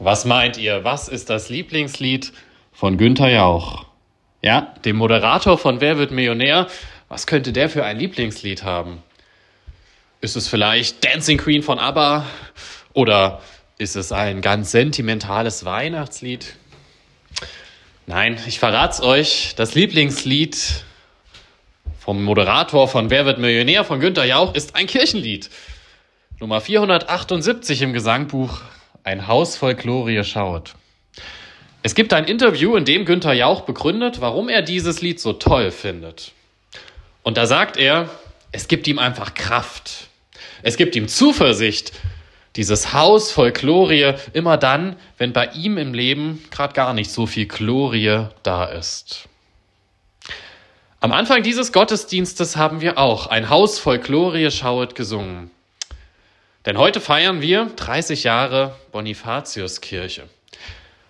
Was meint ihr? Was ist das Lieblingslied von Günther Jauch? Ja, dem Moderator von Wer wird Millionär? Was könnte der für ein Lieblingslied haben? Ist es vielleicht Dancing Queen von ABBA? Oder ist es ein ganz sentimentales Weihnachtslied? Nein, ich verrat's euch. Das Lieblingslied vom Moderator von Wer wird Millionär von Günther Jauch ist ein Kirchenlied. Nummer 478 im Gesangbuch ein Haus voll Glorie schaut. Es gibt ein Interview, in dem Günther Jauch begründet, warum er dieses Lied so toll findet. Und da sagt er, es gibt ihm einfach Kraft. Es gibt ihm Zuversicht. Dieses Haus voll Glorie immer dann, wenn bei ihm im Leben gerade gar nicht so viel Glorie da ist. Am Anfang dieses Gottesdienstes haben wir auch ein Haus voll Glorie schauet gesungen. Denn heute feiern wir 30 Jahre Bonifatiuskirche.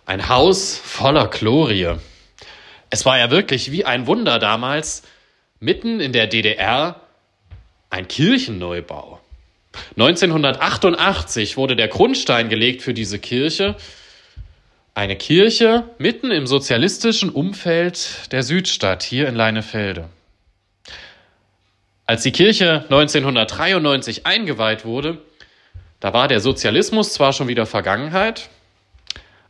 Ein Haus voller Glorie. Es war ja wirklich wie ein Wunder damals, mitten in der DDR ein Kirchenneubau. 1988 wurde der Grundstein gelegt für diese Kirche. Eine Kirche mitten im sozialistischen Umfeld der Südstadt hier in Leinefelde. Als die Kirche 1993 eingeweiht wurde, da war der Sozialismus zwar schon wieder Vergangenheit,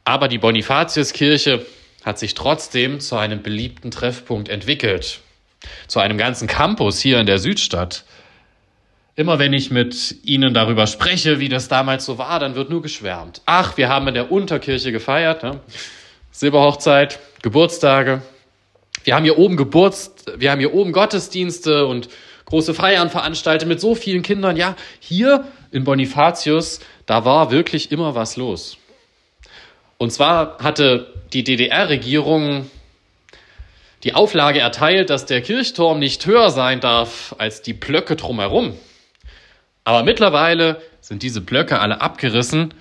aber die Bonifatiuskirche hat sich trotzdem zu einem beliebten Treffpunkt entwickelt, zu einem ganzen Campus hier in der Südstadt. Immer wenn ich mit Ihnen darüber spreche, wie das damals so war, dann wird nur geschwärmt. Ach, wir haben in der Unterkirche gefeiert, ne? Silberhochzeit, Geburtstage. Wir haben hier oben Geburts, wir haben hier oben Gottesdienste und große Feiern veranstaltet mit so vielen Kindern. Ja, hier in Bonifatius, da war wirklich immer was los. Und zwar hatte die DDR-Regierung die Auflage erteilt, dass der Kirchturm nicht höher sein darf als die Blöcke drumherum. Aber mittlerweile sind diese Blöcke alle abgerissen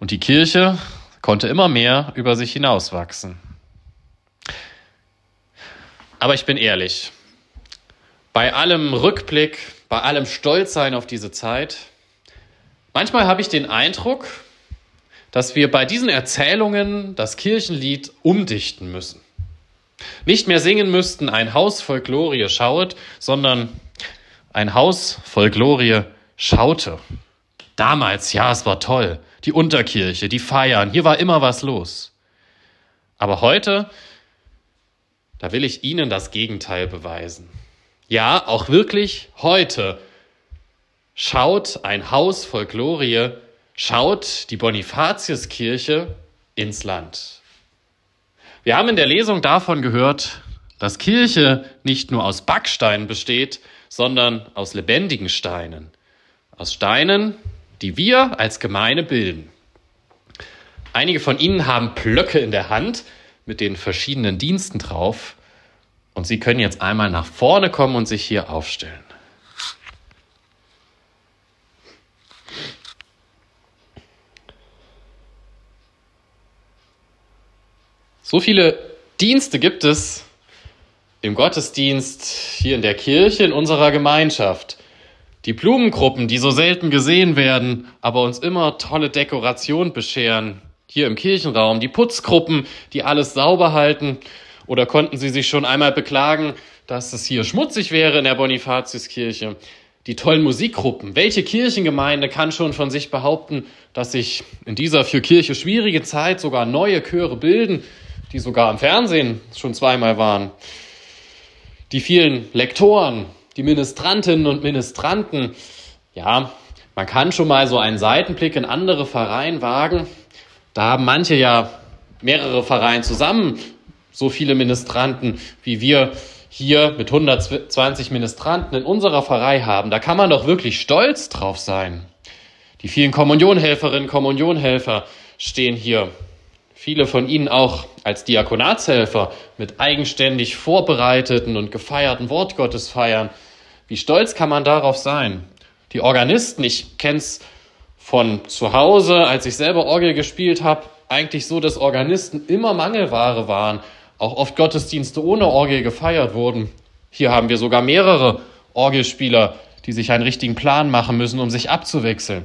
und die Kirche konnte immer mehr über sich hinauswachsen. Aber ich bin ehrlich, bei allem Rückblick, bei allem Stolzsein auf diese Zeit, Manchmal habe ich den Eindruck, dass wir bei diesen Erzählungen das Kirchenlied umdichten müssen. Nicht mehr singen müssten, ein Haus voll Glorie schauet, sondern ein Haus voll Glorie schaute. Damals, ja, es war toll. Die Unterkirche, die Feiern, hier war immer was los. Aber heute, da will ich Ihnen das Gegenteil beweisen. Ja, auch wirklich heute schaut ein Haus voll Glorie, schaut die Bonifatiuskirche ins Land. Wir haben in der Lesung davon gehört, dass Kirche nicht nur aus Backsteinen besteht, sondern aus lebendigen Steinen. Aus Steinen, die wir als Gemeinde bilden. Einige von Ihnen haben Plöcke in der Hand mit den verschiedenen Diensten drauf. Und Sie können jetzt einmal nach vorne kommen und sich hier aufstellen. So viele Dienste gibt es im Gottesdienst, hier in der Kirche, in unserer Gemeinschaft. Die Blumengruppen, die so selten gesehen werden, aber uns immer tolle Dekoration bescheren. Hier im Kirchenraum. Die Putzgruppen, die alles sauber halten. Oder konnten Sie sich schon einmal beklagen, dass es hier schmutzig wäre in der Bonifatiuskirche? Die tollen Musikgruppen. Welche Kirchengemeinde kann schon von sich behaupten, dass sich in dieser für Kirche schwierige Zeit sogar neue Chöre bilden? Die sogar im Fernsehen schon zweimal waren, die vielen Lektoren, die Ministrantinnen und Ministranten, ja, man kann schon mal so einen Seitenblick in andere Vereine wagen. Da haben manche ja mehrere Vereine zusammen so viele Ministranten, wie wir hier mit 120 Ministranten in unserer Pfarrei haben. Da kann man doch wirklich stolz drauf sein. Die vielen Kommunionhelferinnen, Kommunionhelfer stehen hier viele von Ihnen auch als Diakonatshelfer mit eigenständig vorbereiteten und gefeierten Wort Gottes feiern. Wie stolz kann man darauf sein? Die Organisten, ich kenne es von zu Hause, als ich selber Orgel gespielt habe, eigentlich so, dass Organisten immer Mangelware waren, auch oft Gottesdienste ohne Orgel gefeiert wurden. Hier haben wir sogar mehrere Orgelspieler, die sich einen richtigen Plan machen müssen, um sich abzuwechseln.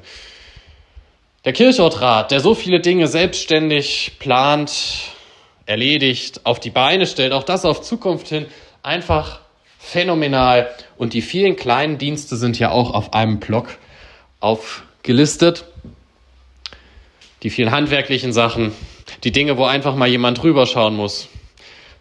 Der Kirchortrat, der so viele Dinge selbstständig plant, erledigt, auf die Beine stellt, auch das auf Zukunft hin, einfach phänomenal. Und die vielen kleinen Dienste sind ja auch auf einem Blog aufgelistet. Die vielen handwerklichen Sachen, die Dinge, wo einfach mal jemand drüber schauen muss.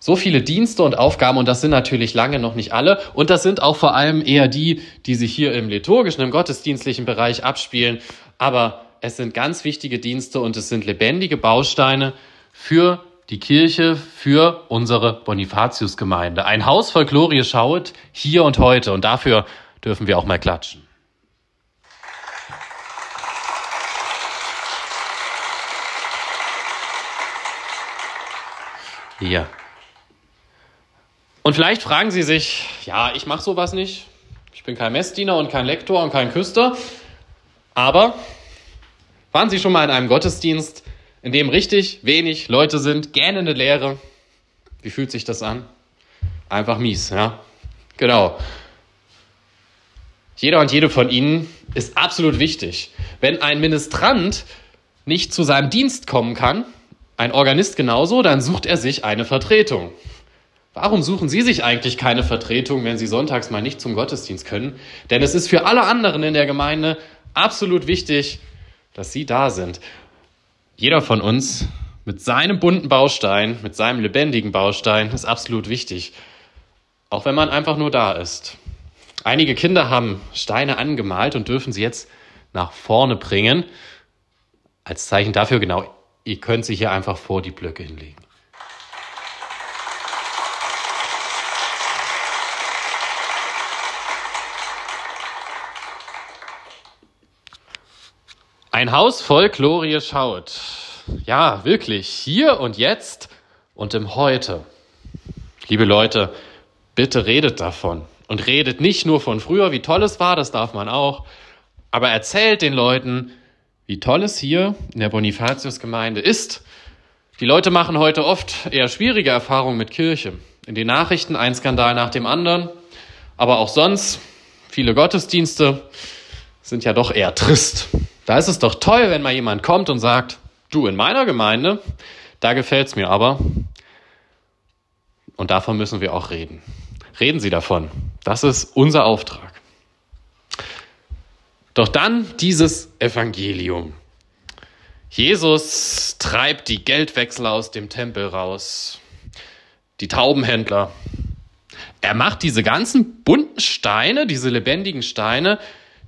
So viele Dienste und Aufgaben, und das sind natürlich lange noch nicht alle, und das sind auch vor allem eher die, die sich hier im liturgischen, im gottesdienstlichen Bereich abspielen. Aber es sind ganz wichtige Dienste und es sind lebendige Bausteine für die Kirche, für unsere Bonifatiusgemeinde. Ein Haus voll Glorie schaut hier und heute und dafür dürfen wir auch mal klatschen. Hier. Und vielleicht fragen Sie sich, ja, ich mache sowas nicht. Ich bin kein Messdiener und kein Lektor und kein Küster. Aber waren Sie schon mal in einem Gottesdienst, in dem richtig wenig Leute sind, gähnende Leere? Wie fühlt sich das an? Einfach mies, ja? Genau. Jeder und jede von Ihnen ist absolut wichtig. Wenn ein Ministrant nicht zu seinem Dienst kommen kann, ein Organist genauso, dann sucht er sich eine Vertretung. Warum suchen Sie sich eigentlich keine Vertretung, wenn Sie sonntags mal nicht zum Gottesdienst können? Denn es ist für alle anderen in der Gemeinde absolut wichtig, dass Sie da sind. Jeder von uns mit seinem bunten Baustein, mit seinem lebendigen Baustein ist absolut wichtig. Auch wenn man einfach nur da ist. Einige Kinder haben Steine angemalt und dürfen sie jetzt nach vorne bringen. Als Zeichen dafür, genau, ihr könnt sie hier einfach vor die Blöcke hinlegen. Ein Haus voll Glorie schaut. Ja, wirklich, hier und jetzt und im Heute. Liebe Leute, bitte redet davon. Und redet nicht nur von früher, wie toll es war, das darf man auch, aber erzählt den Leuten, wie toll es hier in der Bonifatius-Gemeinde ist. Die Leute machen heute oft eher schwierige Erfahrungen mit Kirche. In den Nachrichten ein Skandal nach dem anderen, aber auch sonst viele Gottesdienste sind ja doch eher trist. Da ist es doch toll, wenn mal jemand kommt und sagt, du in meiner Gemeinde, da gefällt's mir aber. Und davon müssen wir auch reden. Reden Sie davon. Das ist unser Auftrag. Doch dann dieses Evangelium. Jesus treibt die Geldwechsler aus dem Tempel raus, die Taubenhändler. Er macht diese ganzen bunten Steine, diese lebendigen Steine,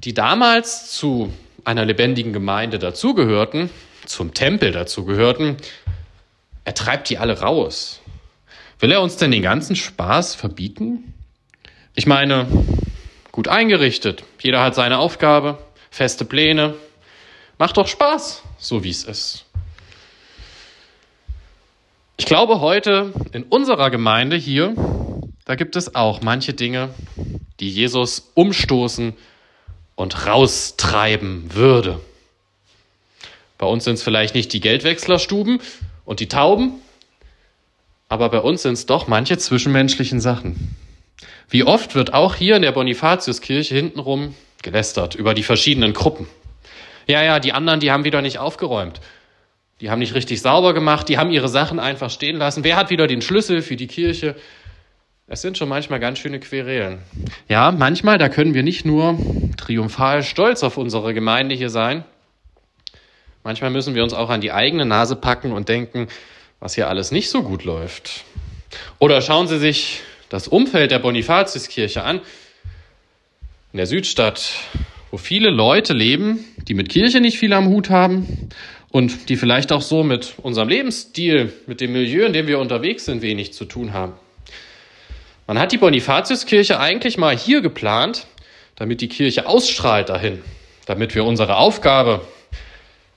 die damals zu einer lebendigen Gemeinde dazugehörten, zum Tempel dazugehörten, er treibt die alle raus. Will er uns denn den ganzen Spaß verbieten? Ich meine, gut eingerichtet, jeder hat seine Aufgabe, feste Pläne. Macht doch Spaß, so wie es ist. Ich glaube, heute in unserer Gemeinde hier, da gibt es auch manche Dinge, die Jesus umstoßen und raustreiben würde. Bei uns sind es vielleicht nicht die Geldwechslerstuben und die Tauben, aber bei uns sind es doch manche zwischenmenschlichen Sachen. Wie oft wird auch hier in der Bonifatiuskirche hintenrum gelästert über die verschiedenen Gruppen. Ja, ja, die anderen, die haben wieder nicht aufgeräumt. Die haben nicht richtig sauber gemacht, die haben ihre Sachen einfach stehen lassen. Wer hat wieder den Schlüssel für die Kirche? Es sind schon manchmal ganz schöne Querelen. Ja, manchmal, da können wir nicht nur triumphal stolz auf unsere Gemeinde hier sein. Manchmal müssen wir uns auch an die eigene Nase packen und denken, was hier alles nicht so gut läuft. Oder schauen Sie sich das Umfeld der Bonifatiuskirche an. In der Südstadt, wo viele Leute leben, die mit Kirche nicht viel am Hut haben und die vielleicht auch so mit unserem Lebensstil, mit dem Milieu, in dem wir unterwegs sind, wenig zu tun haben. Man hat die Bonifatiuskirche eigentlich mal hier geplant, damit die Kirche ausstrahlt dahin, damit wir unsere Aufgabe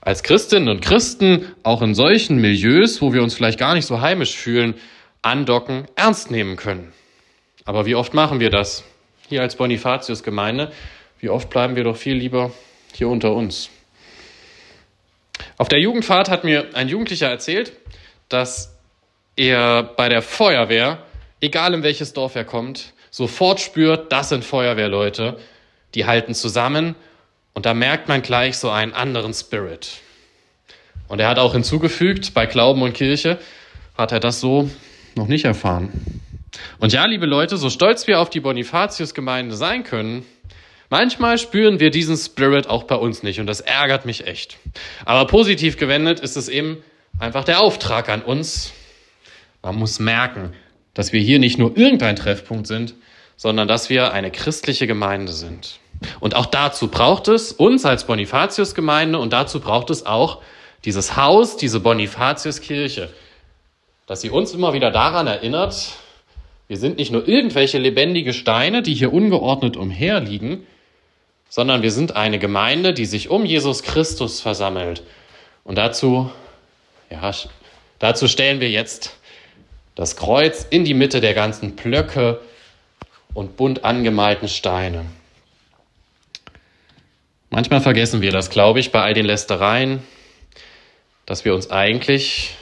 als Christinnen und Christen auch in solchen Milieus, wo wir uns vielleicht gar nicht so heimisch fühlen, andocken, ernst nehmen können. Aber wie oft machen wir das hier als Bonifatius-Gemeinde? Wie oft bleiben wir doch viel lieber hier unter uns? Auf der Jugendfahrt hat mir ein Jugendlicher erzählt, dass er bei der Feuerwehr egal in welches Dorf er kommt, sofort spürt, das sind Feuerwehrleute, die halten zusammen und da merkt man gleich so einen anderen Spirit. Und er hat auch hinzugefügt, bei Glauben und Kirche hat er das so noch nicht erfahren. Und ja, liebe Leute, so stolz wir auf die Bonifatius-Gemeinde sein können, manchmal spüren wir diesen Spirit auch bei uns nicht und das ärgert mich echt. Aber positiv gewendet ist es eben einfach der Auftrag an uns. Man muss merken, dass wir hier nicht nur irgendein Treffpunkt sind, sondern dass wir eine christliche Gemeinde sind. Und auch dazu braucht es uns als Bonifatius-Gemeinde und dazu braucht es auch dieses Haus, diese Bonifatius-Kirche, dass sie uns immer wieder daran erinnert, wir sind nicht nur irgendwelche lebendige Steine, die hier ungeordnet umherliegen, sondern wir sind eine Gemeinde, die sich um Jesus Christus versammelt. Und dazu, ja, dazu stellen wir jetzt das Kreuz in die Mitte der ganzen Blöcke und bunt angemalten Steine. Manchmal vergessen wir das, glaube ich, bei all den Lästereien, dass wir uns eigentlich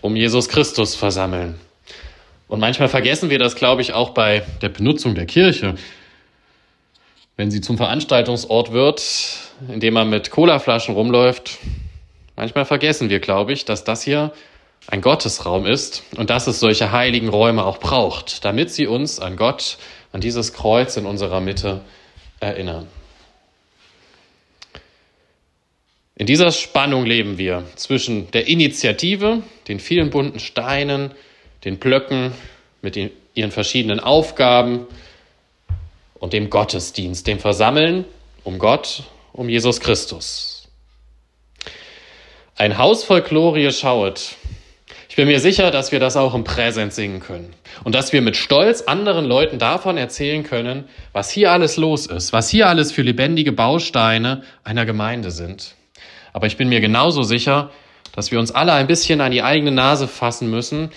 um Jesus Christus versammeln. Und manchmal vergessen wir das, glaube ich, auch bei der Benutzung der Kirche. Wenn sie zum Veranstaltungsort wird, indem man mit Colaflaschen rumläuft, manchmal vergessen wir, glaube ich, dass das hier ein Gottesraum ist und dass es solche heiligen Räume auch braucht, damit sie uns an Gott, an dieses Kreuz in unserer Mitte erinnern. In dieser Spannung leben wir zwischen der Initiative, den vielen bunten Steinen, den Blöcken mit den, ihren verschiedenen Aufgaben und dem Gottesdienst, dem Versammeln um Gott, um Jesus Christus. Ein Haus voll Glorie schauet. Ich bin mir sicher, dass wir das auch im Präsent singen können und dass wir mit Stolz anderen Leuten davon erzählen können, was hier alles los ist, was hier alles für lebendige Bausteine einer Gemeinde sind. Aber ich bin mir genauso sicher, dass wir uns alle ein bisschen an die eigene Nase fassen müssen,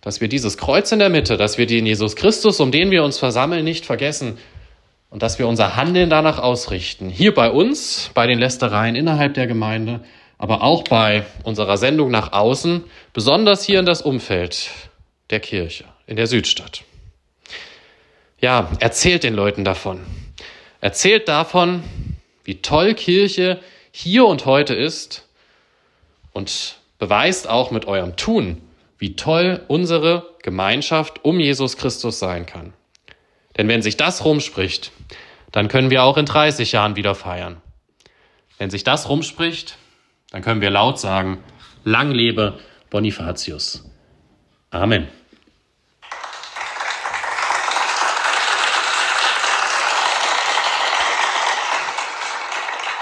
dass wir dieses Kreuz in der Mitte, dass wir den Jesus Christus, um den wir uns versammeln, nicht vergessen und dass wir unser Handeln danach ausrichten. Hier bei uns, bei den Lästereien innerhalb der Gemeinde, aber auch bei unserer Sendung nach außen, besonders hier in das Umfeld der Kirche, in der Südstadt. Ja, erzählt den Leuten davon. Erzählt davon, wie toll Kirche hier und heute ist und beweist auch mit eurem Tun, wie toll unsere Gemeinschaft um Jesus Christus sein kann. Denn wenn sich das rumspricht, dann können wir auch in 30 Jahren wieder feiern. Wenn sich das rumspricht, dann können wir laut sagen, lang lebe Bonifatius. Amen.